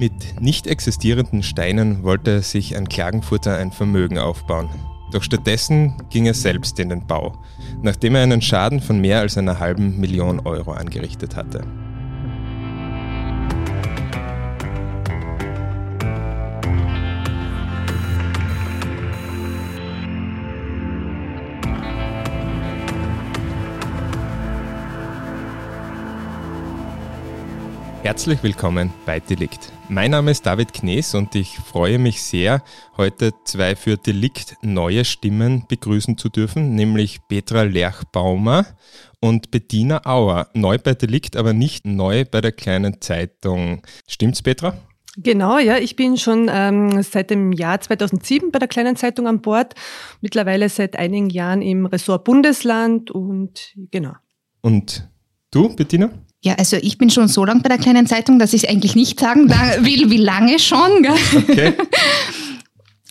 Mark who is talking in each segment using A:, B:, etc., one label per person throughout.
A: Mit nicht existierenden Steinen wollte sich ein Klagenfurter ein Vermögen aufbauen. Doch stattdessen ging er selbst in den Bau, nachdem er einen Schaden von mehr als einer halben Million Euro angerichtet hatte. Herzlich willkommen bei Delikt. Mein Name ist David Knees und ich freue mich sehr, heute zwei für Delikt neue Stimmen begrüßen zu dürfen, nämlich Petra Lerch-Baumer und Bettina Auer. Neu bei Delikt, aber nicht neu bei der kleinen Zeitung. Stimmt's, Petra?
B: Genau, ja, ich bin schon ähm, seit dem Jahr 2007 bei der kleinen Zeitung an Bord, mittlerweile seit einigen Jahren im Ressort Bundesland und genau.
A: Und du, Bettina?
C: Ja, also ich bin schon so lange bei der kleinen Zeitung, dass ich eigentlich nicht sagen will, wie lange schon. Gell? Okay.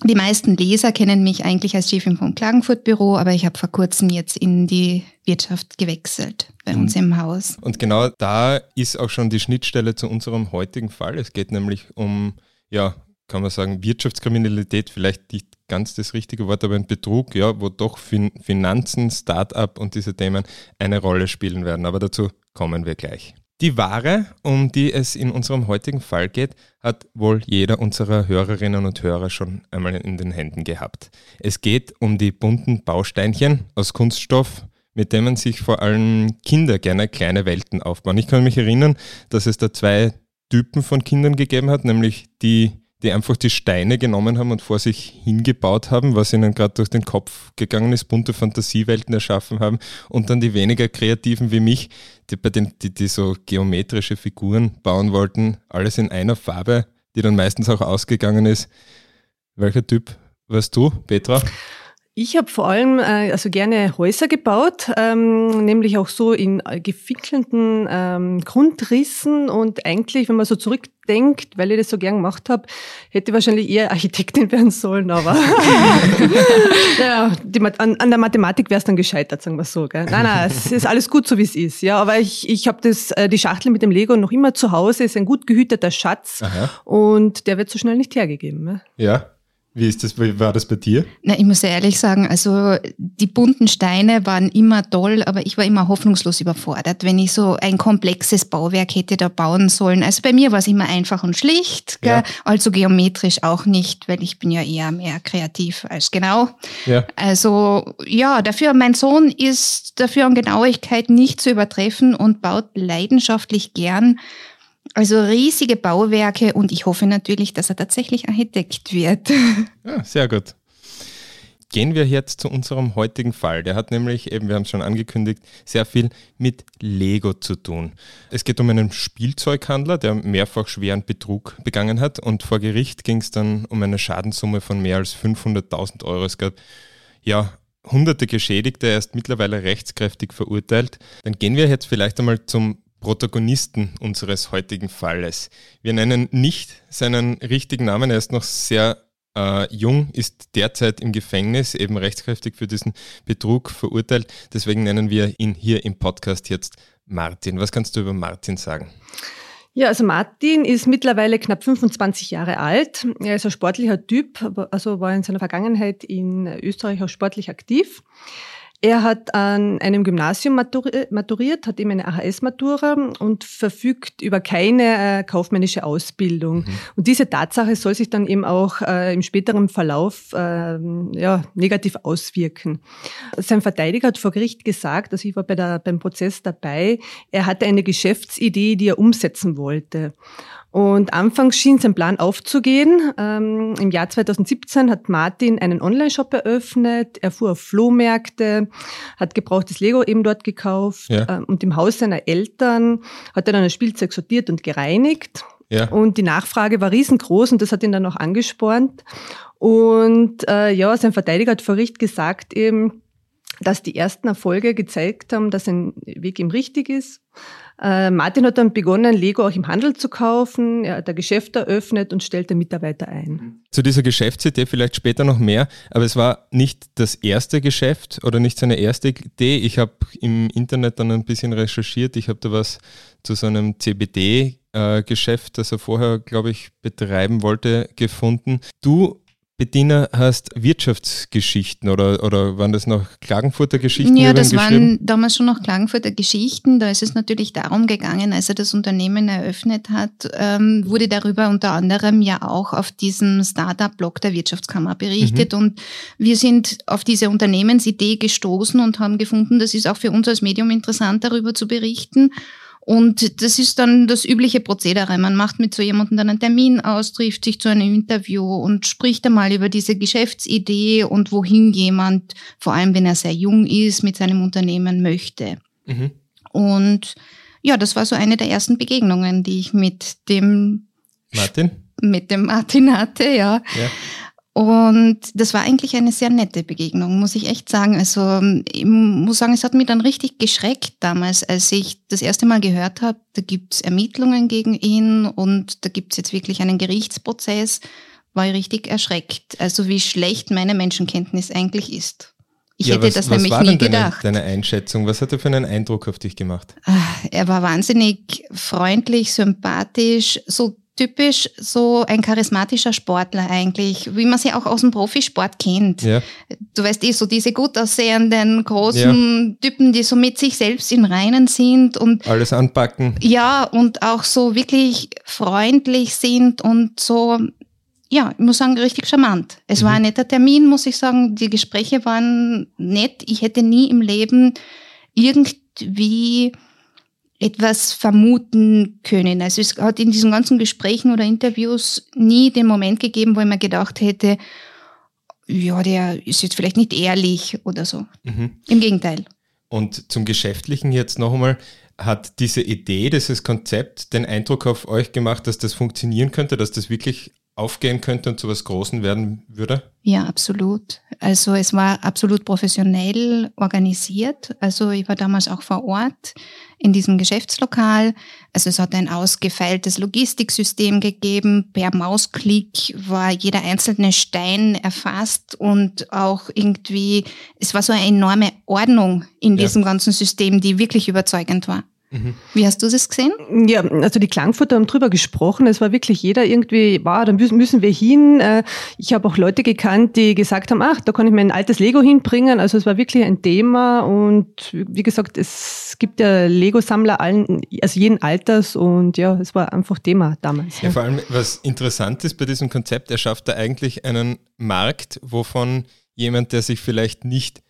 C: Die meisten Leser kennen mich eigentlich als Chefin vom Klagenfurt Büro, aber ich habe vor kurzem jetzt in die Wirtschaft gewechselt bei uns im Haus.
A: Und genau da ist auch schon die Schnittstelle zu unserem heutigen Fall. Es geht nämlich um, ja, kann man sagen, Wirtschaftskriminalität, vielleicht nicht ganz das richtige Wort, aber ein Betrug, ja, wo doch fin Finanzen, Start-up und diese Themen eine Rolle spielen werden. Aber dazu kommen wir gleich. Die Ware, um die es in unserem heutigen Fall geht, hat wohl jeder unserer Hörerinnen und Hörer schon einmal in den Händen gehabt. Es geht um die bunten Bausteinchen aus Kunststoff, mit denen sich vor allem Kinder gerne kleine Welten aufbauen. Ich kann mich erinnern, dass es da zwei Typen von Kindern gegeben hat, nämlich die die einfach die Steine genommen haben und vor sich hingebaut haben, was ihnen gerade durch den Kopf gegangen ist, bunte Fantasiewelten erschaffen haben und dann die weniger kreativen wie mich, die bei den, die, die so geometrische Figuren bauen wollten, alles in einer Farbe, die dann meistens auch ausgegangen ist. Welcher Typ warst du, Petra?
B: Ich habe vor allem äh, also gerne Häuser gebaut, ähm, nämlich auch so in äh, gefickelnden ähm, Grundrissen und eigentlich, wenn man so zurückdenkt, weil ich das so gern gemacht habe, hätte ich wahrscheinlich eher Architektin werden sollen, aber ja, die, an, an, der Mathematik wäre es dann gescheitert, sagen wir so. Gell? Nein, nein, es ist alles gut so, wie es ist. Ja, aber ich, ich habe das äh, die Schachtel mit dem Lego noch immer zu Hause, ist ein gut gehüteter Schatz Aha. und der wird so schnell nicht hergegeben.
A: Ne? Ja. Wie ist das, wie war das bei dir?
C: Na, ich muss ehrlich sagen, also die bunten Steine waren immer toll, aber ich war immer hoffnungslos überfordert, wenn ich so ein komplexes Bauwerk hätte da bauen sollen. Also bei mir war es immer einfach und schlicht, ja. also geometrisch auch nicht, weil ich bin ja eher mehr kreativ als genau. Ja. Also ja, dafür, mein Sohn ist dafür an Genauigkeit nicht zu übertreffen und baut leidenschaftlich gern also riesige Bauwerke und ich hoffe natürlich, dass er tatsächlich Architekt wird.
A: Ja, sehr gut. Gehen wir jetzt zu unserem heutigen Fall. Der hat nämlich, eben, wir haben es schon angekündigt, sehr viel mit Lego zu tun. Es geht um einen Spielzeughandler, der mehrfach schweren Betrug begangen hat und vor Gericht ging es dann um eine Schadenssumme von mehr als 500.000 Euro. Es gab ja hunderte Geschädigte, er ist mittlerweile rechtskräftig verurteilt. Dann gehen wir jetzt vielleicht einmal zum Protagonisten unseres heutigen Falles. Wir nennen nicht seinen richtigen Namen, er ist noch sehr äh, jung, ist derzeit im Gefängnis, eben rechtskräftig für diesen Betrug verurteilt. Deswegen nennen wir ihn hier im Podcast jetzt Martin. Was kannst du über Martin sagen?
B: Ja, also Martin ist mittlerweile knapp 25 Jahre alt. Er ist ein sportlicher Typ, also war in seiner Vergangenheit in Österreich auch sportlich aktiv. Er hat an einem Gymnasium maturiert, hat eben eine AHS-Matura und verfügt über keine äh, kaufmännische Ausbildung. Mhm. Und diese Tatsache soll sich dann eben auch äh, im späteren Verlauf äh, ja, negativ auswirken. Sein Verteidiger hat vor Gericht gesagt, also ich war bei der, beim Prozess dabei, er hatte eine Geschäftsidee, die er umsetzen wollte. Und anfangs schien sein Plan aufzugehen. Ähm, Im Jahr 2017 hat Martin einen Online-Shop eröffnet. Er fuhr auf Flohmärkte, hat gebrauchtes Lego eben dort gekauft. Ja. Ähm, und im Haus seiner Eltern hat er dann das Spielzeug sortiert und gereinigt. Ja. Und die Nachfrage war riesengroß und das hat ihn dann auch angespornt. Und äh, ja, sein Verteidiger hat vor Gericht gesagt eben, dass die ersten Erfolge gezeigt haben, dass ein Weg ihm richtig ist. Äh, Martin hat dann begonnen, Lego auch im Handel zu kaufen. Er hat ein Geschäft eröffnet und stellte Mitarbeiter ein.
A: Zu dieser Geschäftsidee vielleicht später noch mehr, aber es war nicht das erste Geschäft oder nicht seine erste Idee. Ich habe im Internet dann ein bisschen recherchiert. Ich habe da was zu so einem CBD äh, das er vorher, glaube ich, betreiben wollte, gefunden. Du Bettina, hast Wirtschaftsgeschichten oder, oder waren das noch Klagenfurter Geschichten?
C: Ja, das waren damals schon noch Klagenfurter Geschichten. Da ist es natürlich darum gegangen, als er das Unternehmen eröffnet hat, ähm, wurde darüber unter anderem ja auch auf diesem Startup-Blog der Wirtschaftskammer berichtet. Mhm. Und wir sind auf diese Unternehmensidee gestoßen und haben gefunden, das ist auch für uns als Medium interessant, darüber zu berichten. Und das ist dann das übliche Prozedere. Man macht mit so jemandem dann einen Termin aus, trifft sich zu einem Interview und spricht einmal über diese Geschäftsidee und wohin jemand, vor allem wenn er sehr jung ist, mit seinem Unternehmen möchte. Mhm. Und ja, das war so eine der ersten Begegnungen, die ich mit dem
A: Martin?
C: Mit dem Martin hatte, ja. ja. Und das war eigentlich eine sehr nette Begegnung, muss ich echt sagen. Also ich muss sagen, es hat mich dann richtig geschreckt damals, als ich das erste Mal gehört habe, da gibt's Ermittlungen gegen ihn und da gibt's jetzt wirklich einen Gerichtsprozess, war ich richtig erschreckt. Also wie schlecht meine Menschenkenntnis eigentlich ist. Ich ja, hätte was, das was nämlich nie gedacht.
A: Deine, deine Einschätzung, was hat er für einen Eindruck auf dich gemacht?
C: Ah, er war wahnsinnig freundlich, sympathisch, so typisch so ein charismatischer Sportler eigentlich, wie man sie auch aus dem Profisport kennt. Ja. Du weißt eh, so diese gut aussehenden, großen ja. Typen, die so mit sich selbst in Reinen sind und
A: alles anpacken.
C: Ja, und auch so wirklich freundlich sind und so, ja, ich muss sagen, richtig charmant. Es mhm. war ein netter Termin, muss ich sagen. Die Gespräche waren nett. Ich hätte nie im Leben irgendwie etwas vermuten können. Also es hat in diesen ganzen Gesprächen oder Interviews nie den Moment gegeben, wo ich mir gedacht hätte, ja, der ist jetzt vielleicht nicht ehrlich oder so. Mhm. Im Gegenteil.
A: Und zum Geschäftlichen jetzt noch einmal, hat diese Idee, dieses Konzept den Eindruck auf euch gemacht, dass das funktionieren könnte, dass das wirklich aufgehen könnte und zu was Großen werden würde?
C: Ja, absolut. Also es war absolut professionell organisiert. Also ich war damals auch vor Ort in diesem Geschäftslokal. Also es hat ein ausgefeiltes Logistiksystem gegeben. Per Mausklick war jeder einzelne Stein erfasst und auch irgendwie, es war so eine enorme Ordnung in ja. diesem ganzen System, die wirklich überzeugend war. Mhm. Wie hast du das gesehen?
B: Ja, also die Klangfutter haben drüber gesprochen. Es war wirklich jeder irgendwie, wow, da müssen wir hin. Äh, ich habe auch Leute gekannt, die gesagt haben, ach, da kann ich mein altes Lego hinbringen. Also es war wirklich ein Thema und wie gesagt, es gibt ja Lego-Sammler allen, also jeden Alters und ja, es war einfach Thema damals.
A: Ja, ja, vor allem, was interessant ist bei diesem Konzept, er schafft da eigentlich einen Markt, wovon jemand, der sich vielleicht nicht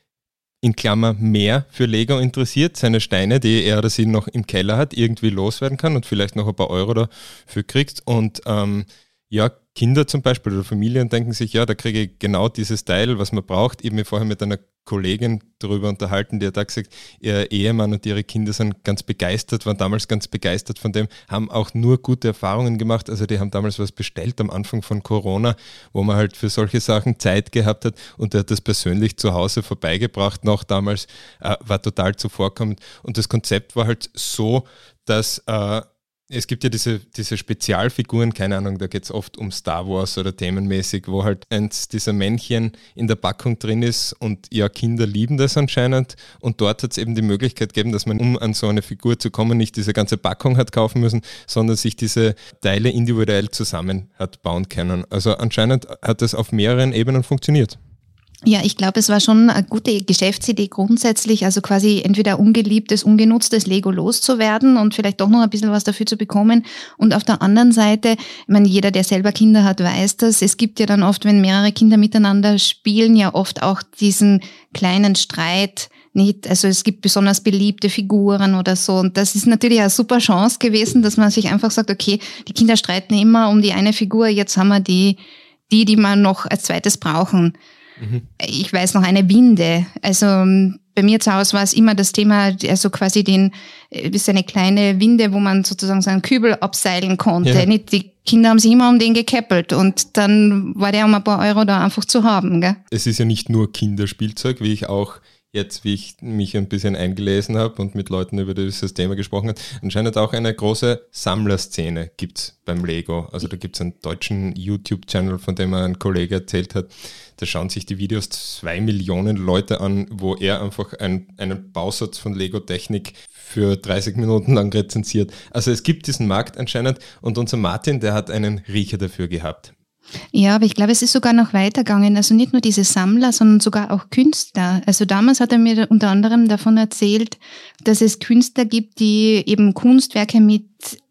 A: in Klammer mehr für Lego interessiert, seine Steine, die er oder sie noch im Keller hat, irgendwie loswerden kann und vielleicht noch ein paar Euro dafür kriegt. Und ähm, ja, Kinder zum Beispiel oder Familien denken sich, ja, da kriege ich genau dieses Teil, was man braucht. Ich habe mich vorher mit einer Kollegin darüber unterhalten, die hat da gesagt, ihr Ehemann und ihre Kinder sind ganz begeistert, waren damals ganz begeistert von dem, haben auch nur gute Erfahrungen gemacht. Also die haben damals was bestellt am Anfang von Corona, wo man halt für solche Sachen Zeit gehabt hat und der hat das persönlich zu Hause vorbeigebracht, noch damals, äh, war total zuvorkommend. Und das Konzept war halt so, dass äh, es gibt ja diese, diese Spezialfiguren, keine Ahnung, da geht es oft um Star Wars oder themenmäßig, wo halt eins dieser Männchen in der Packung drin ist und ja, Kinder lieben das anscheinend und dort hat es eben die Möglichkeit gegeben, dass man, um an so eine Figur zu kommen, nicht diese ganze Packung hat kaufen müssen, sondern sich diese Teile individuell zusammen hat bauen können. Also anscheinend hat das auf mehreren Ebenen funktioniert.
C: Ja, ich glaube, es war schon eine gute Geschäftsidee grundsätzlich, also quasi entweder ungeliebtes, ungenutztes Lego loszuwerden und vielleicht doch noch ein bisschen was dafür zu bekommen. Und auf der anderen Seite, ich meine, jeder, der selber Kinder hat, weiß das. Es gibt ja dann oft, wenn mehrere Kinder miteinander spielen, ja oft auch diesen kleinen Streit, nicht, also es gibt besonders beliebte Figuren oder so. Und das ist natürlich eine super Chance gewesen, dass man sich einfach sagt, okay, die Kinder streiten immer um die eine Figur, jetzt haben wir die, die, die wir noch als zweites brauchen. Mhm. Ich weiß noch eine Winde. Also ähm, bei mir zu Hause war es immer das Thema, also quasi den, äh, ist eine kleine Winde, wo man sozusagen seinen Kübel abseilen konnte. Ja. Nicht? Die Kinder haben sich immer um den gekeppelt und dann war der um ein paar Euro da einfach zu haben. Gell?
A: Es ist ja nicht nur Kinderspielzeug, wie ich auch jetzt, wie ich mich ein bisschen eingelesen habe und mit Leuten über dieses Thema gesprochen habe, anscheinend auch eine große Sammlerszene gibt es beim Lego. Also da gibt es einen deutschen YouTube-Channel, von dem ein Kollege erzählt hat, da schauen sich die Videos zwei Millionen Leute an, wo er einfach ein, einen Bausatz von Lego-Technik für 30 Minuten lang rezensiert. Also es gibt diesen Markt anscheinend und unser Martin, der hat einen Riecher dafür gehabt.
C: Ja, aber ich glaube, es ist sogar noch weitergegangen. Also nicht nur diese Sammler, sondern sogar auch Künstler. Also damals hat er mir unter anderem davon erzählt, dass es Künstler gibt, die eben Kunstwerke mit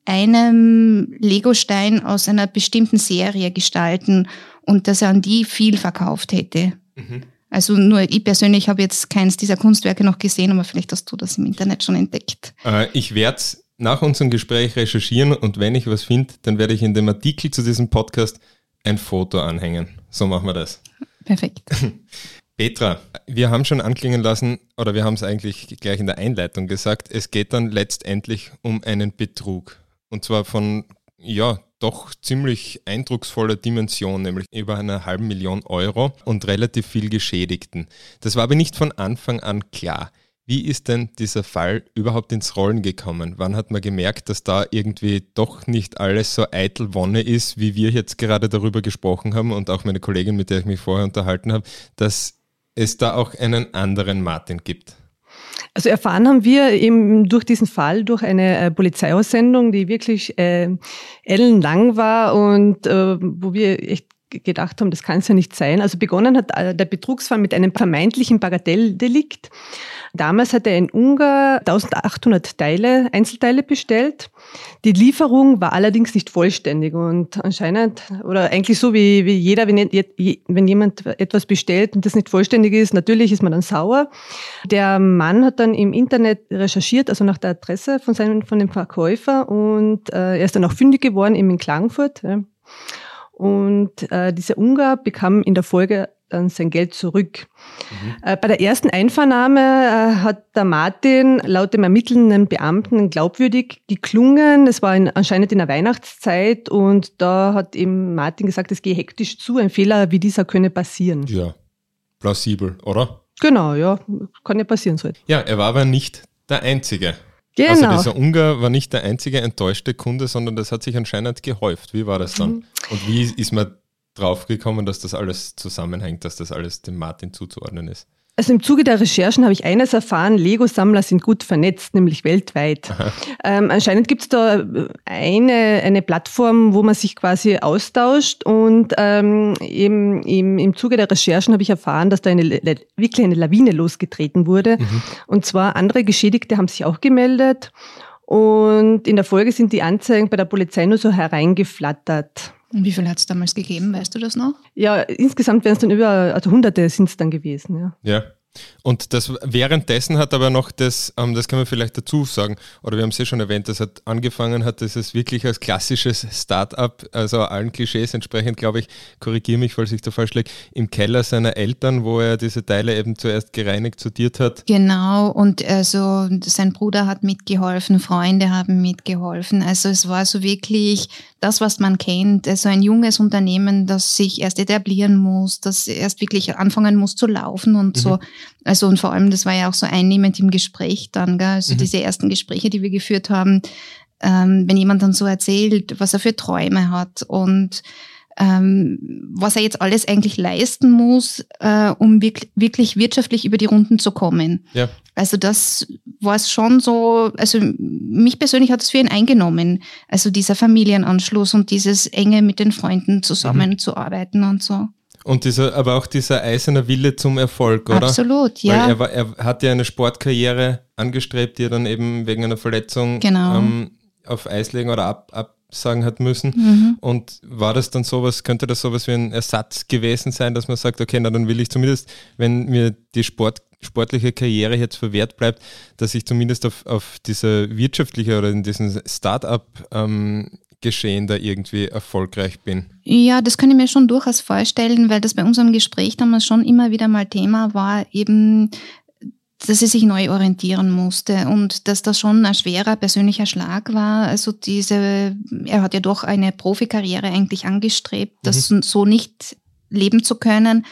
C: einem Legostein aus einer bestimmten Serie gestalten und dass er an die viel verkauft hätte. Mhm. Also nur ich persönlich habe jetzt keins dieser Kunstwerke noch gesehen, aber vielleicht hast du das im Internet schon entdeckt.
A: Äh, ich werde nach unserem Gespräch recherchieren und wenn ich was finde, dann werde ich in dem Artikel zu diesem Podcast ein Foto anhängen. So machen wir das.
C: Perfekt.
A: Petra, wir haben schon anklingen lassen, oder wir haben es eigentlich gleich in der Einleitung gesagt, es geht dann letztendlich um einen Betrug. Und zwar von, ja, doch ziemlich eindrucksvoller Dimension, nämlich über einer halben Million Euro und relativ viel Geschädigten. Das war aber nicht von Anfang an klar. Wie ist denn dieser Fall überhaupt ins Rollen gekommen? Wann hat man gemerkt, dass da irgendwie doch nicht alles so eitel Wonne ist, wie wir jetzt gerade darüber gesprochen haben und auch meine Kollegin, mit der ich mich vorher unterhalten habe, dass es da auch einen anderen Martin gibt?
B: Also erfahren haben wir eben durch diesen Fall, durch eine äh, Polizeiaussendung, die wirklich äh, ellenlang war und äh, wo wir echt gedacht haben, das kann es ja nicht sein. Also begonnen hat äh, der Betrugsfall mit einem vermeintlichen Bagatelldelikt. Damals hatte ein Ungar 1800 Teile, Einzelteile bestellt. Die Lieferung war allerdings nicht vollständig und anscheinend, oder eigentlich so wie, wie jeder, wenn, wenn jemand etwas bestellt und das nicht vollständig ist, natürlich ist man dann sauer. Der Mann hat dann im Internet recherchiert, also nach der Adresse von, seinem, von dem Verkäufer und äh, er ist dann auch fündig geworden, eben in Klagenfurt. Ja. Und äh, dieser Ungar bekam in der Folge dann sein Geld zurück. Mhm. Äh, bei der ersten Einvernahme äh, hat der Martin laut dem ermittelnden Beamten glaubwürdig geklungen. Es war in, anscheinend in der Weihnachtszeit und da hat eben Martin gesagt, es gehe hektisch zu. Ein Fehler wie dieser könne passieren.
A: Ja, plausibel, oder?
B: Genau, ja, kann ja passieren so.
A: Ja, er war aber nicht der Einzige. Also genau. Also dieser Ungar war nicht der einzige enttäuschte Kunde, sondern das hat sich anscheinend gehäuft. Wie war das dann? Mhm. Und wie ist man draufgekommen, dass das alles zusammenhängt, dass das alles dem Martin zuzuordnen ist?
B: Also im Zuge der Recherchen habe ich eines erfahren, Lego-Sammler sind gut vernetzt, nämlich weltweit. Ähm, anscheinend gibt es da eine, eine Plattform, wo man sich quasi austauscht und ähm, eben im, im Zuge der Recherchen habe ich erfahren, dass da eine, wirklich eine Lawine losgetreten wurde. Mhm. Und zwar andere Geschädigte haben sich auch gemeldet und in der Folge sind die Anzeigen bei der Polizei nur so hereingeflattert.
C: Und wie viel hat es damals gegeben, weißt du das noch?
B: Ja, insgesamt wären es dann über, also Hunderte sind es dann gewesen, ja.
A: Ja. Und das währenddessen hat aber noch das, ähm, das kann man vielleicht dazu sagen, oder wir haben es ja schon erwähnt, das hat angefangen hat, das ist wirklich als klassisches Start-up, also allen Klischees entsprechend, glaube ich, korrigiere mich, falls ich da falsch liege, im Keller seiner Eltern, wo er diese Teile eben zuerst gereinigt, sortiert hat.
C: Genau, und also sein Bruder hat mitgeholfen, Freunde haben mitgeholfen. Also es war so wirklich das, was man kennt, also ein junges Unternehmen, das sich erst etablieren muss, das erst wirklich anfangen muss zu laufen und mhm. so. Also und vor allem, das war ja auch so einnehmend im Gespräch dann, gell? also mhm. diese ersten Gespräche, die wir geführt haben, ähm, wenn jemand dann so erzählt, was er für Träume hat und ähm, was er jetzt alles eigentlich leisten muss, äh, um wirklich, wirklich wirtschaftlich über die Runden zu kommen. Ja. Also das war es schon so, also mich persönlich hat es für ihn eingenommen. Also dieser Familienanschluss und dieses enge mit den Freunden zusammenzuarbeiten mhm. und so.
A: Und dieser, aber auch dieser eiserne Wille zum Erfolg, oder?
C: Absolut, ja.
A: Weil er, war, er hat ja eine Sportkarriere angestrebt, die er dann eben wegen einer Verletzung genau. ähm, auf Eis legen oder ab, absagen hat müssen. Mhm. Und war das dann sowas, könnte das sowas wie ein Ersatz gewesen sein, dass man sagt, okay, na dann will ich zumindest, wenn mir die Sport, sportliche Karriere jetzt verwehrt bleibt, dass ich zumindest auf, auf dieser wirtschaftliche oder in diesem Start-up ähm, Geschehen da irgendwie erfolgreich bin.
C: Ja, das kann ich mir schon durchaus vorstellen, weil das bei unserem Gespräch damals schon immer wieder mal Thema war, eben dass er sich neu orientieren musste und dass das schon ein schwerer persönlicher Schlag war. Also diese, er hat ja doch eine Profikarriere eigentlich angestrebt, das mhm. so nicht leben zu können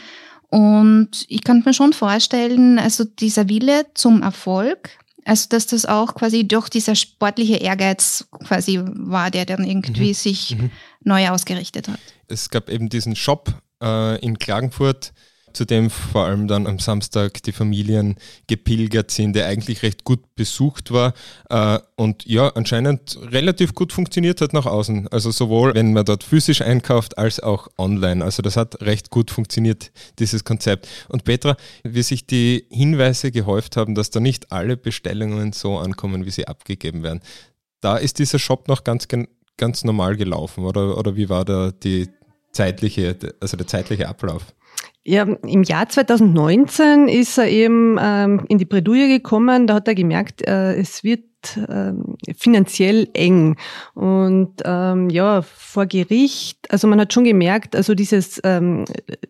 C: Und ich kann mir schon vorstellen, also dieser Wille zum Erfolg, also dass das auch quasi durch dieser sportliche Ehrgeiz quasi war, der dann irgendwie mhm. sich mhm. neu ausgerichtet hat.
A: Es gab eben diesen Shop äh, in Klagenfurt, zu dem vor allem dann am Samstag die Familien gepilgert sind, der eigentlich recht gut besucht war äh, und ja, anscheinend relativ gut funktioniert hat nach außen. Also sowohl, wenn man dort physisch einkauft, als auch online. Also das hat recht gut funktioniert, dieses Konzept. Und Petra, wie sich die Hinweise gehäuft haben, dass da nicht alle Bestellungen so ankommen, wie sie abgegeben werden. Da ist dieser Shop noch ganz, ganz normal gelaufen, oder, oder wie war da die zeitliche, also der zeitliche Ablauf?
B: Ja, im Jahr 2019 ist er eben ähm, in die Bredouille gekommen. Da hat er gemerkt, äh, es wird ähm, finanziell eng. Und ähm, ja, vor Gericht, also man hat schon gemerkt, also dieses ähm,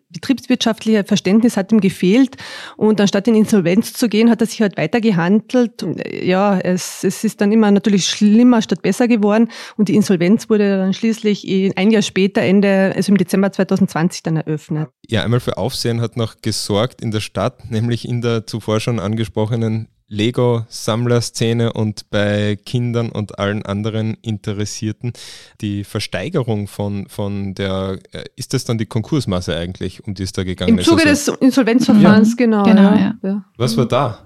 B: betriebswirtschaftliche Verständnis hat ihm gefehlt. Und anstatt in Insolvenz zu gehen, hat er sich halt weitergehandelt. Ja, es, es ist dann immer natürlich schlimmer statt besser geworden. Und die Insolvenz wurde dann schließlich ein Jahr später, Ende, also im Dezember 2020 dann eröffnet.
A: Ja, einmal für Aufsehen hat noch gesorgt in der Stadt, nämlich in der zuvor schon angesprochenen Lego-Sammlerszene und bei Kindern und allen anderen Interessierten die Versteigerung von, von der, äh, ist das dann die Konkursmasse eigentlich, um die es da gegangen
B: ist? Im Zuge also, des Insolvenzverfahrens, ja. genau. genau ja. Ja.
A: Was war da?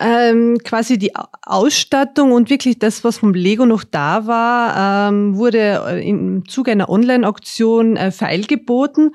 B: Ähm, quasi die Ausstattung und wirklich das, was vom Lego noch da war, ähm, wurde im Zuge einer Online-Auktion äh, feilgeboten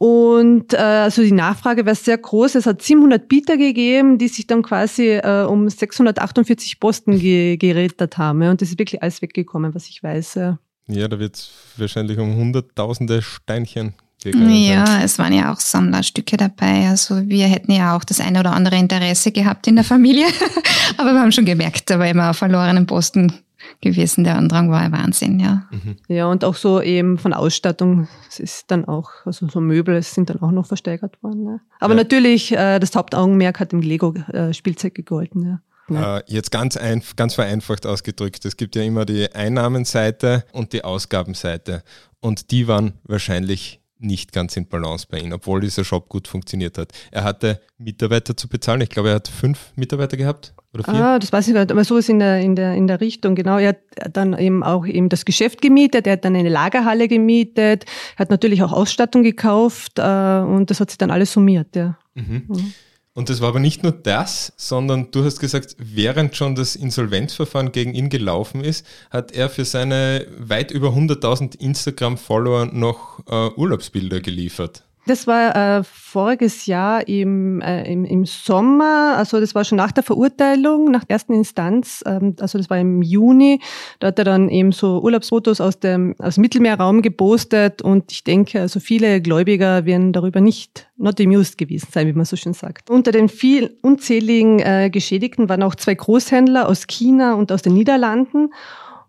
B: und äh, also die Nachfrage war sehr groß. Es hat 700 Bieter gegeben, die sich dann quasi äh, um 648 Posten ge gerettet haben. Ja. Und das ist wirklich alles weggekommen, was ich weiß. Ja,
A: ja da wird es wahrscheinlich um hunderttausende Steinchen
C: ja, es waren ja auch Sammlerstücke dabei. Also wir hätten ja auch das eine oder andere Interesse gehabt in der Familie. Aber wir haben schon gemerkt, da war immer auf verlorenen Posten gewesen. Der Andrang war ein Wahnsinn, ja.
B: Mhm. Ja, und auch so eben von Ausstattung, es ist dann auch, also so Möbel sind dann auch noch versteigert worden. Ja. Aber ja. natürlich, äh, das Hauptaugenmerk hat im Lego-Spielzeug äh, gegolten, ja.
A: Ja. Äh, jetzt ganz, ganz vereinfacht ausgedrückt. Es gibt ja immer die Einnahmenseite und die Ausgabenseite. Und die waren wahrscheinlich nicht ganz in Balance bei ihm, obwohl dieser Shop gut funktioniert hat. Er hatte Mitarbeiter zu bezahlen. Ich glaube, er hat fünf Mitarbeiter gehabt oder vier.
B: Ah, das weiß ich nicht, aber so ist in der, in der, in der Richtung, genau. Er hat dann eben auch eben das Geschäft gemietet, er hat dann eine Lagerhalle gemietet, hat natürlich auch Ausstattung gekauft äh, und das hat sich dann alles summiert, ja. Mhm.
A: Mhm. Und das war aber nicht nur das, sondern du hast gesagt, während schon das Insolvenzverfahren gegen ihn gelaufen ist, hat er für seine weit über 100.000 Instagram-Follower noch äh, Urlaubsbilder geliefert.
B: Das war äh, voriges Jahr im, äh, im, im Sommer, also das war schon nach der Verurteilung, nach der ersten Instanz, ähm, also das war im Juni. Da hat er dann eben so Urlaubsfotos aus dem, aus dem Mittelmeerraum gepostet und ich denke, also viele Gläubiger werden darüber nicht not amused gewesen sein, wie man so schön sagt. Unter den vielen unzähligen äh, Geschädigten waren auch zwei Großhändler aus China und aus den Niederlanden.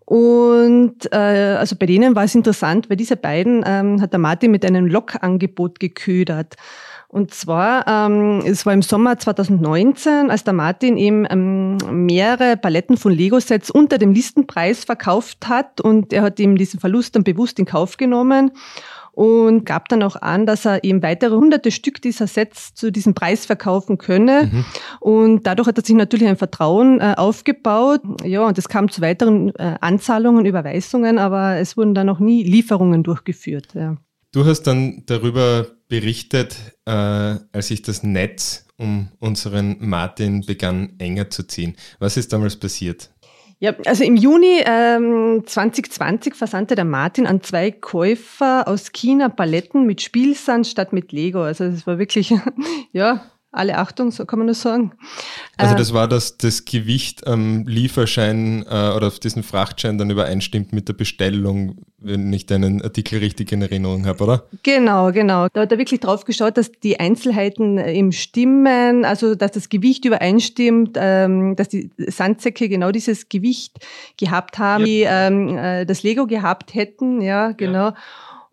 B: Und äh, also bei denen war es interessant, weil diese beiden ähm, hat der Martin mit einem Lokangebot geködert. Und zwar, ähm, es war im Sommer 2019, als der Martin eben ähm, mehrere Paletten von Lego-Sets unter dem Listenpreis verkauft hat und er hat eben diesen Verlust dann bewusst in Kauf genommen und gab dann auch an, dass er eben weitere hunderte Stück dieser Sets zu diesem Preis verkaufen könne. Mhm. Und dadurch hat er sich natürlich ein Vertrauen äh, aufgebaut. Ja, und es kam zu weiteren äh, Anzahlungen, Überweisungen, aber es wurden dann noch nie Lieferungen durchgeführt. Ja.
A: Du hast dann darüber berichtet, äh, als sich das Netz um unseren Martin begann enger zu ziehen. Was ist damals passiert?
B: Ja, also im Juni ähm, 2020 versandte der Martin an zwei Käufer aus China Paletten mit Spielsand statt mit Lego. Also es war wirklich, ja, alle Achtung, so kann man nur sagen.
A: Also äh, das war, dass das Gewicht am Lieferschein äh, oder auf diesen Frachtschein dann übereinstimmt mit der Bestellung, wenn ich deinen Artikel richtig in Erinnerung habe, oder?
B: Genau, genau. Da hat er wirklich drauf geschaut, dass die Einzelheiten im Stimmen, also dass das Gewicht übereinstimmt, ähm, dass die Sandsäcke genau dieses Gewicht gehabt haben, ja. die ähm, äh, das Lego gehabt hätten, ja, genau. Ja.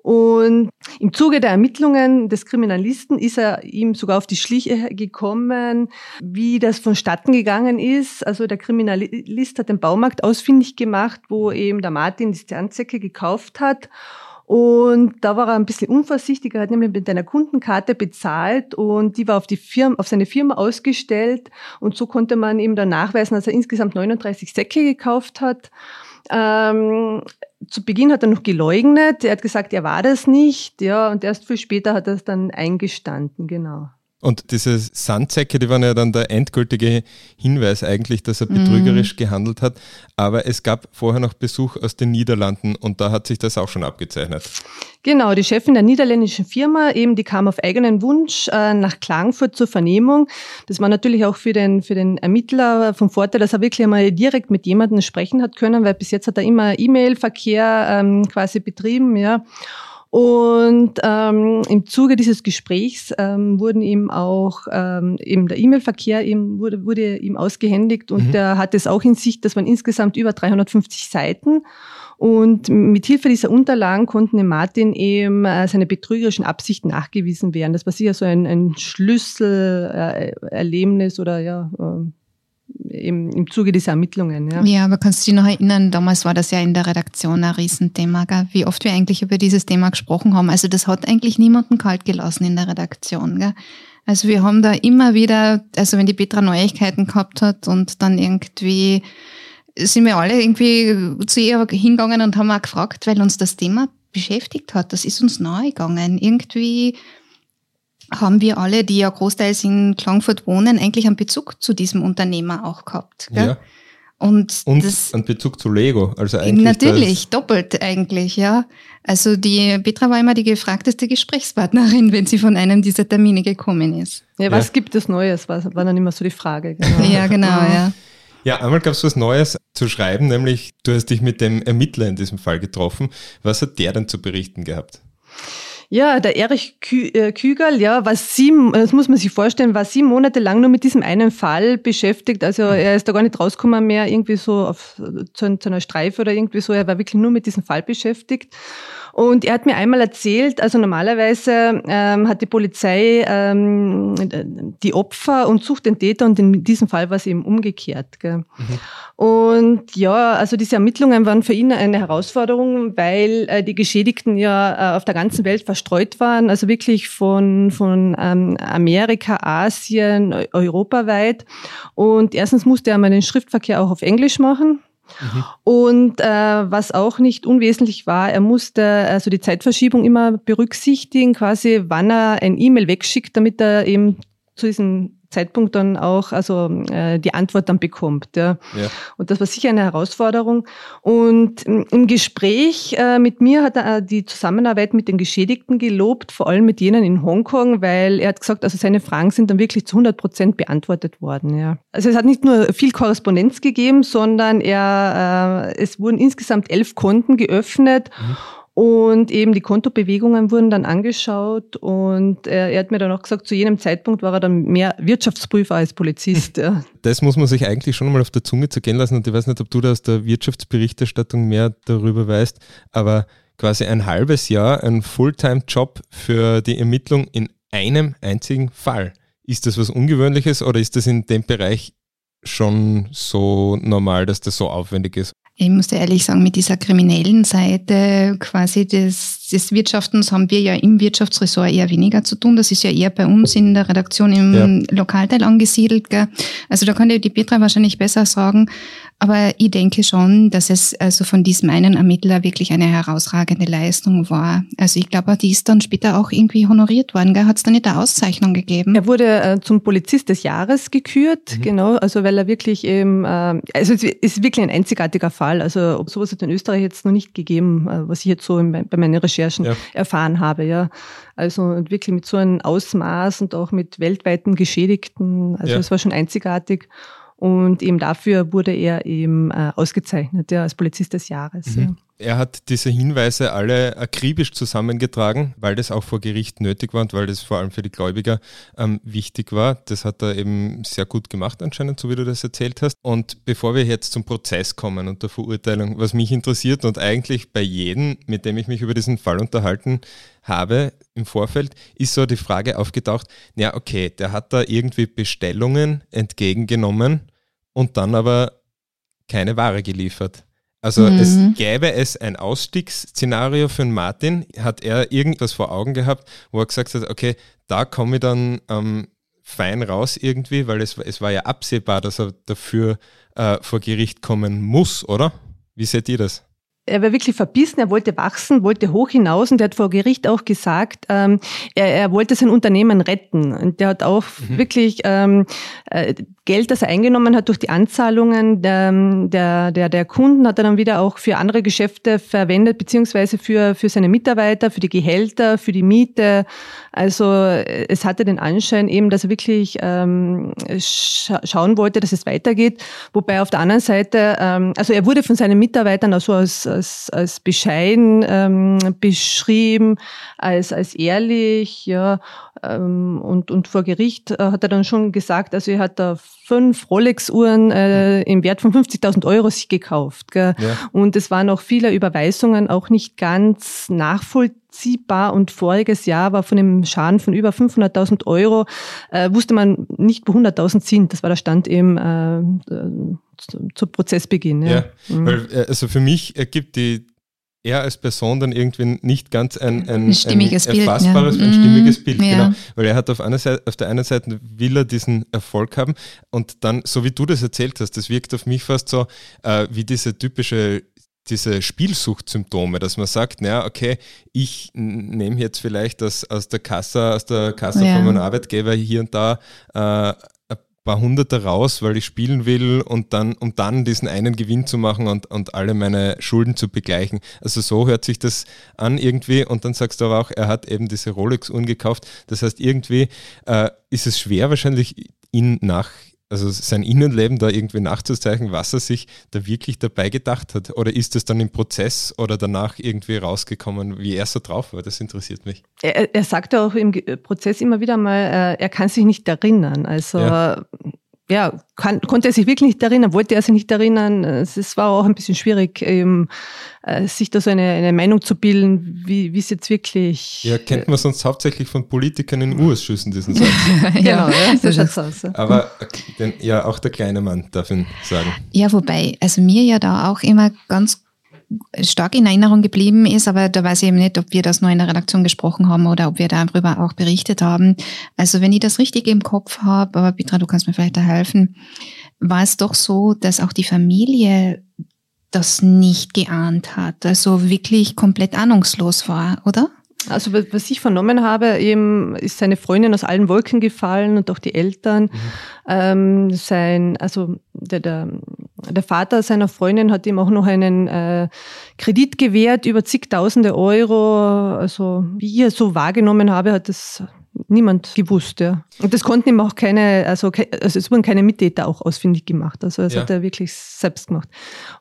B: Und im Zuge der Ermittlungen des Kriminalisten ist er ihm sogar auf die Schliche gekommen, wie das vonstatten gegangen ist. Also der Kriminalist hat den Baumarkt ausfindig gemacht, wo eben der Martin die Sternzecke gekauft hat. Und da war er ein bisschen unvorsichtig. Er hat nämlich mit einer Kundenkarte bezahlt und die war auf die Firma, auf seine Firma ausgestellt. Und so konnte man ihm dann nachweisen, dass er insgesamt 39 Säcke gekauft hat. Ähm, zu Beginn hat er noch geleugnet. Er hat gesagt, er war das nicht. Ja, und erst viel später hat er es dann eingestanden, genau.
A: Und diese Sandsäcke, die waren ja dann der endgültige Hinweis eigentlich, dass er mhm. betrügerisch mhm. gehandelt hat. Aber es gab vorher noch Besuch aus den Niederlanden und da hat sich das auch schon abgezeichnet.
B: Genau, die Chefin der niederländischen Firma, eben, die kam auf eigenen Wunsch äh, nach Klagenfurt zur Vernehmung. Das war natürlich auch für den, für den Ermittler vom Vorteil, dass er wirklich einmal direkt mit jemandem sprechen hat können, weil bis jetzt hat er immer E-Mail-Verkehr ähm, quasi betrieben, ja. Und ähm, im Zuge dieses Gesprächs ähm, wurden ihm auch ähm, eben der E-Mail-Verkehr ihm wurde, wurde ihm ausgehändigt und mhm. er hat es auch in Sicht, das waren insgesamt über 350 Seiten. Und mit Hilfe dieser Unterlagen konnten dem Martin eben äh, seine betrügerischen Absichten nachgewiesen werden. Das war sicher so ein, ein Schlüsselerlebnis oder ja, äh, im, im Zuge dieser Ermittlungen. Ja.
C: ja, aber kannst du dich noch erinnern, damals war das ja in der Redaktion ein Riesenthema, gell? wie oft wir eigentlich über dieses Thema gesprochen haben. Also das hat eigentlich niemanden kalt gelassen in der Redaktion. Gell? Also wir haben da immer wieder, also wenn die Petra Neuigkeiten gehabt hat und dann irgendwie sind wir alle irgendwie zu ihr hingegangen und haben auch gefragt, weil uns das Thema beschäftigt hat. Das ist uns nahe gegangen. Irgendwie haben wir alle, die ja großteils in Klagenfurt wohnen, eigentlich einen Bezug zu diesem Unternehmer auch gehabt. Gell? Ja.
A: Und, und das, einen Bezug zu Lego. Also eigentlich
C: natürlich, doppelt eigentlich, ja. Also die Petra war immer die gefragteste Gesprächspartnerin, wenn sie von einem dieser Termine gekommen ist.
B: Ja, was ja. gibt es Neues, war, war dann immer so die Frage.
C: Genau. ja, genau, ja.
A: Ja, einmal gab es was Neues zu schreiben, nämlich du hast dich mit dem Ermittler in diesem Fall getroffen. Was hat der denn zu berichten gehabt?
B: Ja, der Erich Kü äh, Kügerl, ja, war sieben, das muss man sich vorstellen, war sieben Monate lang nur mit diesem einen Fall beschäftigt. Also mhm. er ist da gar nicht rausgekommen mehr, irgendwie so auf, zu, zu einer Streife oder irgendwie so. Er war wirklich nur mit diesem Fall beschäftigt. Und er hat mir einmal erzählt, also normalerweise ähm, hat die Polizei ähm, die Opfer und sucht den Täter und in diesem Fall war es eben umgekehrt. Gell? Mhm. Und ja, also diese Ermittlungen waren für ihn eine Herausforderung, weil äh, die Geschädigten ja äh, auf der ganzen Welt verstreut waren, also wirklich von, von ähm, Amerika, Asien, europaweit. Und erstens musste er mal den Schriftverkehr auch auf Englisch machen. Mhm. Und äh, was auch nicht unwesentlich war, er musste also die Zeitverschiebung immer berücksichtigen, quasi wann er ein E-Mail wegschickt, damit er eben zu diesem Zeitpunkt dann auch also äh, die Antwort dann bekommt. Ja. ja. Und das war sicher eine Herausforderung. Und im Gespräch äh, mit mir hat er die Zusammenarbeit mit den Geschädigten gelobt, vor allem mit jenen in Hongkong, weil er hat gesagt, also seine Fragen sind dann wirklich zu 100 Prozent beantwortet worden. Ja. Also es hat nicht nur viel Korrespondenz gegeben, sondern er, äh, es wurden insgesamt elf Konten geöffnet. Mhm. Und eben die Kontobewegungen wurden dann angeschaut und er, er, hat mir dann auch gesagt, zu jenem Zeitpunkt war er dann mehr Wirtschaftsprüfer als Polizist. Ja.
A: Das muss man sich eigentlich schon mal auf der Zunge zergehen lassen und ich weiß nicht, ob du da aus der Wirtschaftsberichterstattung mehr darüber weißt, aber quasi ein halbes Jahr ein Fulltime-Job für die Ermittlung in einem einzigen Fall. Ist das was Ungewöhnliches oder ist das in dem Bereich schon so normal, dass das so aufwendig ist?
C: Ich muss dir ehrlich sagen, mit dieser kriminellen Seite quasi des, des Wirtschaftens haben wir ja im Wirtschaftsressort eher weniger zu tun. Das ist ja eher bei uns in der Redaktion im ja. Lokalteil angesiedelt. Gell? Also da dir die Petra wahrscheinlich besser sagen. Aber ich denke schon, dass es also von diesem einen Ermittler wirklich eine herausragende Leistung war. Also ich glaube, die ist dann später auch irgendwie honoriert worden. Hat es da nicht eine Auszeichnung gegeben?
B: Er wurde äh, zum Polizist des Jahres gekürt, mhm. genau, also weil er wirklich eben, äh, also es ist wirklich ein einzigartiger Fall. Also sowas hat in Österreich jetzt noch nicht gegeben, äh, was ich jetzt so in, bei meinen Recherchen ja. erfahren habe, ja. Also wirklich mit so einem Ausmaß und auch mit weltweiten Geschädigten. Also es ja. war schon einzigartig. Und eben dafür wurde er eben äh, ausgezeichnet, ja, als Polizist des Jahres. Mhm. Ja.
A: Er hat diese Hinweise alle akribisch zusammengetragen, weil das auch vor Gericht nötig war und weil das vor allem für die Gläubiger ähm, wichtig war. Das hat er eben sehr gut gemacht anscheinend, so wie du das erzählt hast. Und bevor wir jetzt zum Prozess kommen und der Verurteilung, was mich interessiert und eigentlich bei jedem, mit dem ich mich über diesen Fall unterhalten habe im Vorfeld, ist so die Frage aufgetaucht, ja okay, der hat da irgendwie Bestellungen entgegengenommen und dann aber keine Ware geliefert. Also mhm. es gäbe es ein Ausstiegsszenario für den Martin. Hat er irgendwas vor Augen gehabt, wo er gesagt hat, okay, da komme ich dann ähm, fein raus irgendwie, weil es, es war ja absehbar, dass er dafür äh, vor Gericht kommen muss, oder? Wie seht ihr das?
B: Er war wirklich verbissen, er wollte wachsen, wollte hoch hinaus und er hat vor Gericht auch gesagt, ähm, er, er wollte sein Unternehmen retten. Und der hat auch mhm. wirklich ähm, äh, Geld, das er eingenommen hat durch die Anzahlungen der, der, der, der Kunden, hat er dann wieder auch für andere Geschäfte verwendet, beziehungsweise für, für seine Mitarbeiter, für die Gehälter, für die Miete. Also es hatte den Anschein eben, dass er wirklich ähm, scha schauen wollte, dass es weitergeht. Wobei auf der anderen Seite, ähm, also er wurde von seinen Mitarbeitern auch so als, als, bescheiden ähm, beschrieben, als, als ehrlich, ja. Ähm, und, und vor Gericht äh, hat er dann schon gesagt, also er hat da fünf Rolex-Uhren äh, im Wert von 50.000 Euro sich gekauft. Gell? Ja. Und es waren auch viele Überweisungen auch nicht ganz nachvollziehbar. Und voriges Jahr war von dem Schaden von über 500.000 Euro, äh, wusste man nicht, wo 100.000 sind. Das war der Stand eben äh, äh zu, zu Prozessbeginn.
A: Ja, ja mhm. weil, äh, also für mich ergibt die er als Person dann irgendwie nicht ganz ein, ein, ein,
C: stimmiges
A: ein erfassbares,
C: Bild,
A: ja. ein stimmiges mhm. Bild, ja. genau. Weil er hat auf, einer Seite, auf der einen Seite will er diesen Erfolg haben und dann, so wie du das erzählt hast, das wirkt auf mich fast so äh, wie diese typische diese Spielsuchtsymptome, dass man sagt, naja, okay, ich nehme jetzt vielleicht das aus der Kasse, aus der Kasse ja. von meinem Arbeitgeber hier und da äh, paar Hunderte raus, weil ich spielen will und dann, um dann diesen einen Gewinn zu machen und, und alle meine Schulden zu begleichen. Also so hört sich das an irgendwie und dann sagst du aber auch, er hat eben diese Rolex-Uhren gekauft. Das heißt, irgendwie äh, ist es schwer wahrscheinlich ihn nach also sein Innenleben da irgendwie nachzuzeichnen, was er sich da wirklich dabei gedacht hat? Oder ist es dann im Prozess oder danach irgendwie rausgekommen, wie er so drauf war? Das interessiert mich.
B: Er, er sagte auch im Prozess immer wieder mal, äh, er kann sich nicht erinnern. Also ja ja, kann, konnte er sich wirklich nicht erinnern, wollte er sich nicht erinnern. Es war auch ein bisschen schwierig, eben, äh, sich da so eine, eine Meinung zu bilden, wie es jetzt wirklich.
A: Ja, kennt man sonst hauptsächlich von Politikern in U-Ausschüssen diesen Satz.
B: genau, ja, so schaut's
A: aus. Aber den, ja, auch der kleine Mann darf ihn sagen.
C: Ja, wobei, also mir ja da auch immer ganz stark in Erinnerung geblieben ist, aber da weiß ich eben nicht, ob wir das nur in der Redaktion gesprochen haben oder ob wir darüber auch berichtet haben. Also wenn ich das richtig im Kopf habe, aber Petra, du kannst mir vielleicht da helfen, war es doch so, dass auch die Familie das nicht geahnt hat, also wirklich komplett ahnungslos war, oder?
B: Also was ich vernommen habe, eben ist seine Freundin aus allen Wolken gefallen und auch die Eltern. Mhm. Ähm, sein, also der, der, der Vater seiner Freundin hat ihm auch noch einen äh, Kredit gewährt über zigtausende Euro. Also wie ich es so wahrgenommen habe, hat das niemand gewusst, ja. Und das konnten ihm auch keine, also, also es wurden keine Mittäter auch ausfindig gemacht. Also das ja. hat er wirklich selbst gemacht.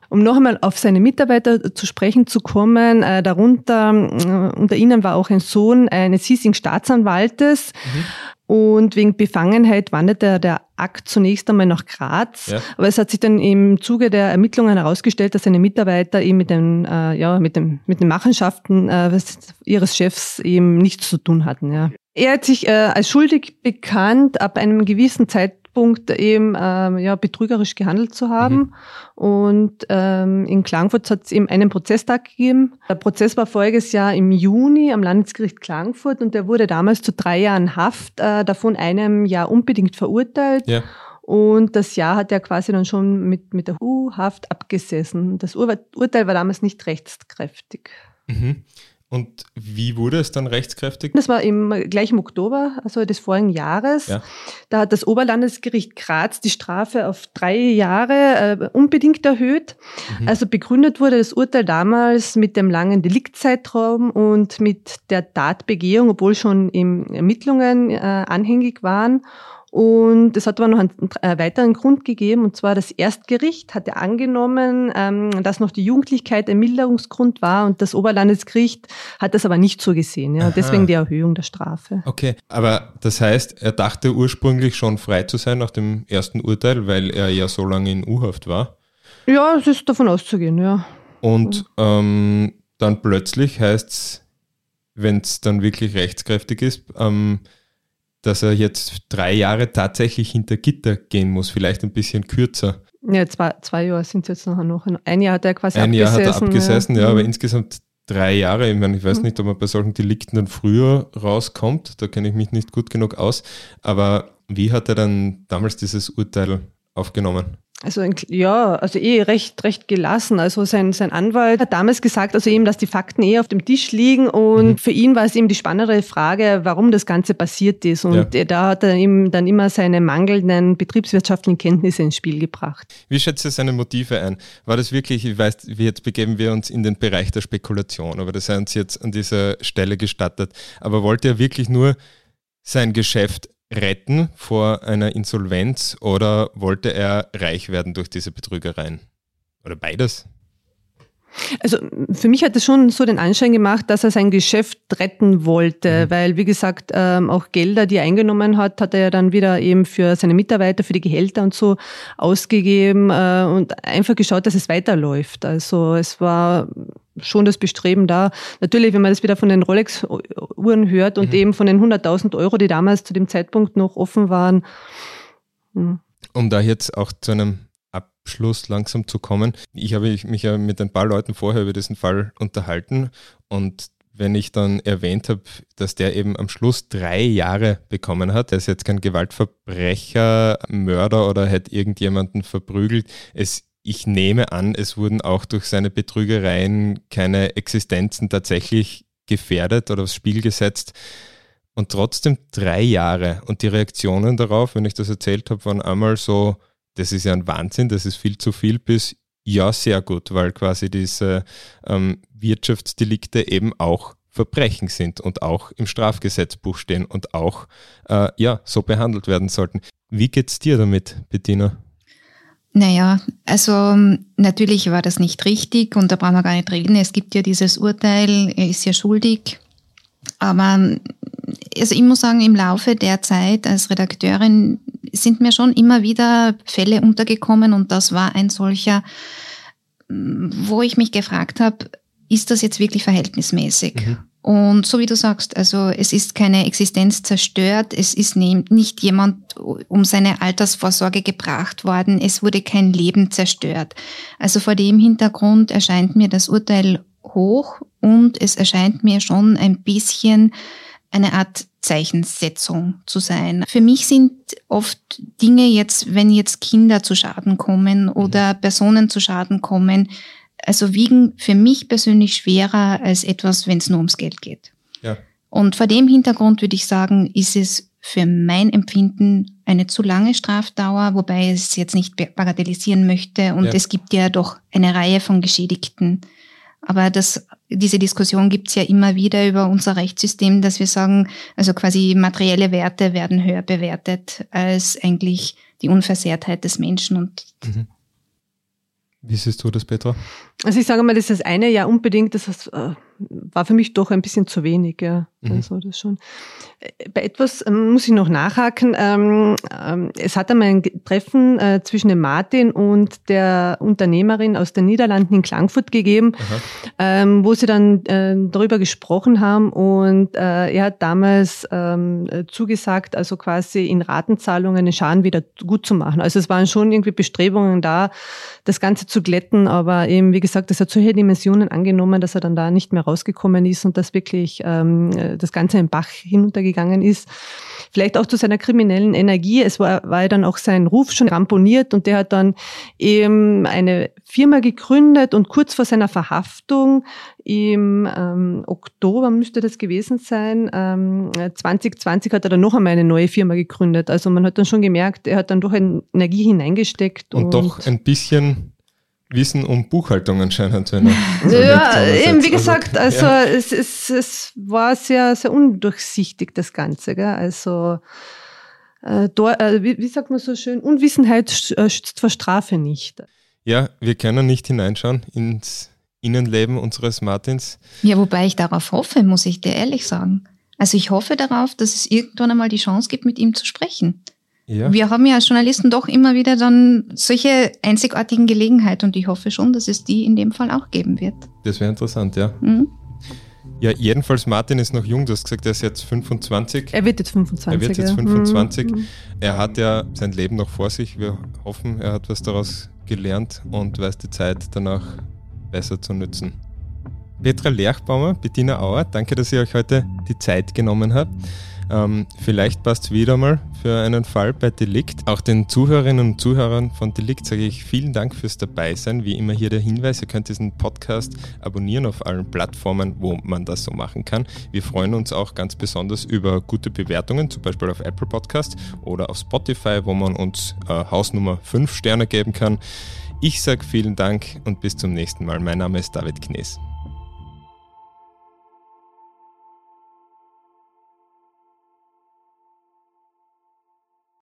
B: Um noch einmal auf seine Mitarbeiter zu sprechen zu kommen, äh, darunter, äh, unter ihnen war auch ein Sohn eines hiesigen Staatsanwaltes. Mhm. Und wegen Befangenheit wanderte der Akt zunächst einmal nach Graz. Ja. Aber es hat sich dann im Zuge der Ermittlungen herausgestellt, dass seine Mitarbeiter eben mit den, äh, ja, mit dem, mit den Machenschaften äh, ihres Chefs eben nichts zu tun hatten. Ja. Er hat sich äh, als schuldig bekannt, ab einem gewissen Zeitpunkt eben ähm, ja, betrügerisch gehandelt zu haben. Mhm. Und ähm, in Klagenfurt hat es eben einen Prozesstag gegeben. Der Prozess war voriges Jahr im Juni am Landesgericht Klagenfurt und der wurde damals zu drei Jahren Haft, äh, davon einem Jahr unbedingt verurteilt. Ja. Und das Jahr hat er quasi dann schon mit, mit der U-Haft abgesessen. Das Ur Urteil war damals nicht rechtskräftig.
A: Mhm. Und wie wurde es dann rechtskräftig?
B: Das war im, gleich im Oktober, also des vorigen Jahres. Ja. Da hat das Oberlandesgericht Graz die Strafe auf drei Jahre äh, unbedingt erhöht. Mhm. Also begründet wurde das Urteil damals mit dem langen Deliktzeitraum und mit der Tatbegehung, obwohl schon im Ermittlungen äh, anhängig waren. Und es hat aber noch einen, einen, weiteren Grund gegeben, und zwar das Erstgericht hatte angenommen, ähm, dass noch die Jugendlichkeit ein Milderungsgrund war und das Oberlandesgericht hat das aber nicht so gesehen. Ja, deswegen die Erhöhung der Strafe.
A: Okay, aber das heißt, er dachte ursprünglich schon frei zu sein nach dem ersten Urteil, weil er ja so lange in U-Haft war.
B: Ja, es ist davon auszugehen, ja.
A: Und ähm, dann plötzlich heißt es, wenn es dann wirklich rechtskräftig ist, ähm, dass er jetzt drei Jahre tatsächlich hinter Gitter gehen muss, vielleicht ein bisschen kürzer.
B: Ja, zwei, zwei Jahre sind es jetzt nachher noch. Ein Jahr hat er quasi
A: Ein Jahr
B: abgesessen.
A: hat er abgesessen, ja,
B: ja
A: aber
B: Mhm.
A: insgesamt drei Jahre. Ich meine, ich weiß
B: Mhm.
A: nicht, ob man bei solchen Delikten dann früher rauskommt. Da kenne ich mich nicht gut genug aus. Aber wie hat er dann damals dieses Urteil aufgenommen?
B: Also ja, also eh recht, recht gelassen. Also sein, sein Anwalt hat damals gesagt, also eben, dass die Fakten eh auf dem Tisch liegen und
A: Mhm.
B: für ihn war es eben die spannendere Frage, warum das Ganze passiert ist. Und
A: Ja.
B: da hat er ihm dann immer seine mangelnden betriebswirtschaftlichen Kenntnisse ins Spiel gebracht.
A: Wie schätzt ihr seine Motive ein? War das wirklich, ich weiß, jetzt begeben wir uns in den Bereich der Spekulation, aber das sei uns jetzt an dieser Stelle gestattet. Aber wollte er wirklich nur sein Geschäft retten vor einer Insolvenz oder wollte er reich werden durch diese Betrügereien? Oder beides?
B: Also für mich hat es schon so den Anschein gemacht, dass er sein Geschäft retten wollte,
A: Mhm.
B: weil wie gesagt ähm, auch Gelder, die er eingenommen hat, hat er ja dann wieder eben für seine Mitarbeiter, für die Gehälter und so ausgegeben äh, und einfach geschaut, dass es weiterläuft. Also es war schon das Bestreben da. Natürlich, wenn man das wieder von den Rolex-Uhren hört und
A: Mhm.
B: eben von den 100.000 Euro, die damals zu dem Zeitpunkt noch offen waren. hm.
A: Um da jetzt auch zu einem Abschluss langsam zu kommen. Ich habe mich ja mit ein paar Leuten vorher über diesen Fall unterhalten und wenn ich dann erwähnt habe, dass der eben am Schluss drei Jahre bekommen hat, er ist jetzt kein Gewaltverbrecher, Mörder oder hätte irgendjemanden verprügelt. Es, ich nehme an, es wurden auch durch seine Betrügereien keine Existenzen tatsächlich gefährdet oder aufs Spiel gesetzt. Und trotzdem drei Jahre. Und die Reaktionen darauf, wenn ich das erzählt habe, waren einmal so, das ist ja ein Wahnsinn, das ist viel zu viel, bis ja, sehr gut, weil quasi diese ähm, Wirtschaftsdelikte eben auch Verbrechen sind und auch im Strafgesetzbuch stehen und auch äh, ja, so behandelt werden sollten. Wie geht's dir damit, Bettina?
C: Naja, also natürlich war das nicht richtig und da brauchen wir gar nicht reden. Es gibt ja dieses Urteil, er ist ja schuldig. Aber also ich muss sagen, im Laufe der Zeit als Redakteurin sind mir schon immer wieder Fälle untergekommen und das war ein solcher, wo ich mich gefragt habe, ist das jetzt wirklich verhältnismäßig?
A: Mhm.
C: Und so wie du sagst, also es ist keine Existenz zerstört, es ist nicht jemand um seine Altersvorsorge gebracht worden, es wurde kein Leben zerstört. Also vor dem Hintergrund erscheint mir das Urteil hoch und es erscheint mir schon ein bisschen eine Art Zeichensetzung zu sein. Für mich sind oft Dinge jetzt, wenn jetzt Kinder zu Schaden kommen oder Personen zu Schaden kommen, also wiegen für mich persönlich schwerer als etwas, wenn es nur ums Geld geht.
A: Ja.
C: Und vor dem Hintergrund würde ich sagen, ist es für mein Empfinden eine zu lange Strafdauer, wobei ich es jetzt nicht bagatellisieren möchte. Und
A: Ja.
C: es gibt ja doch eine Reihe von Geschädigten. Aber das, diese Diskussion gibt es ja immer wieder über unser Rechtssystem, dass wir sagen, also quasi materielle Werte werden höher bewertet als eigentlich die Unversehrtheit des Menschen. Und
A: Wie siehst du das, Petra?
B: Also ich sage mal, das ist das eine ja unbedingt, das ist, äh, war für mich doch ein bisschen zu wenig, ja.
A: Mhm.
B: Also das schon. Äh, Bei etwas ähm, muss ich noch nachhaken. Ähm, ähm, es hat einmal ein Treffen äh, zwischen dem Martin und der Unternehmerin aus den Niederlanden in Klagenfurt gegeben, ähm, wo sie dann äh, darüber gesprochen haben und äh, er hat damals zugesagt, also quasi in Ratenzahlungen den Schaden wieder gut zu machen. Also es waren schon irgendwie Bestrebungen da, das Ganze zu glätten, aber eben, wie gesagt, das hat solche Dimensionen angenommen, dass er dann da nicht mehr rausgekommen ist und dass wirklich ähm, äh, das Ganze im Bach hinuntergegangen ist. Vielleicht auch zu seiner kriminellen Energie. Es war, war ja dann auch sein Ruf schon ramponiert und der hat dann eben eine Firma gegründet und kurz vor seiner Verhaftung im ähm, Oktober müsste das gewesen sein, ähm, 2020 hat er dann noch einmal eine neue Firma gegründet. Also man hat dann schon gemerkt, er hat dann doch Energie hineingesteckt.
A: Und, doch ein bisschen Wissen um Buchhaltung anscheinend, wenn er.
B: Ja, eben wie gesagt, also
A: ja.
B: es, es, es war sehr, sehr undurchsichtig, das Ganze. Gell? Also äh, dor, äh, wie, wie sagt man so schön, Unwissenheit äh, schützt vor Strafe nicht.
A: ja, wir können nicht hineinschauen ins Innenleben unseres Martins.
C: ja, wobei ich darauf hoffe, muss ich dir ehrlich sagen. Also ich hoffe darauf, dass es irgendwann einmal die Chance gibt, mit ihm zu sprechen.
A: Ja.
C: Wir haben ja als Journalisten doch immer wieder dann solche einzigartigen Gelegenheiten und ich hoffe schon, dass es die in dem Fall auch geben wird.
A: Das wäre interessant, ja.
C: Mhm.
A: Ja, jedenfalls, Martin ist noch jung, du hast gesagt, er ist jetzt 25.
B: Er wird jetzt 25.
A: Er wird jetzt
B: ja.
A: 25.
B: Mhm.
A: Er hat ja sein Leben noch vor sich. Wir hoffen, er hat was daraus gelernt und weißt die Zeit danach besser zu nutzen. Petra Lerchbaumer, Bettina Auer, danke, dass ihr euch heute die Zeit genommen habt. Ähm, vielleicht passt es wieder mal für einen Fall bei Delikt. Auch den Zuhörerinnen und Zuhörern von Delikt sage ich vielen Dank fürs Dabeisein. Wie immer hier der Hinweis, ihr könnt diesen Podcast abonnieren auf allen Plattformen, wo man das so machen kann. Wir freuen uns auch ganz besonders über gute Bewertungen, zum Beispiel auf Apple Podcast oder auf Spotify, wo man uns äh, Hausnummer 5 Sterne geben kann. Ich sage vielen Dank und bis zum nächsten Mal. Mein Name ist David Knees.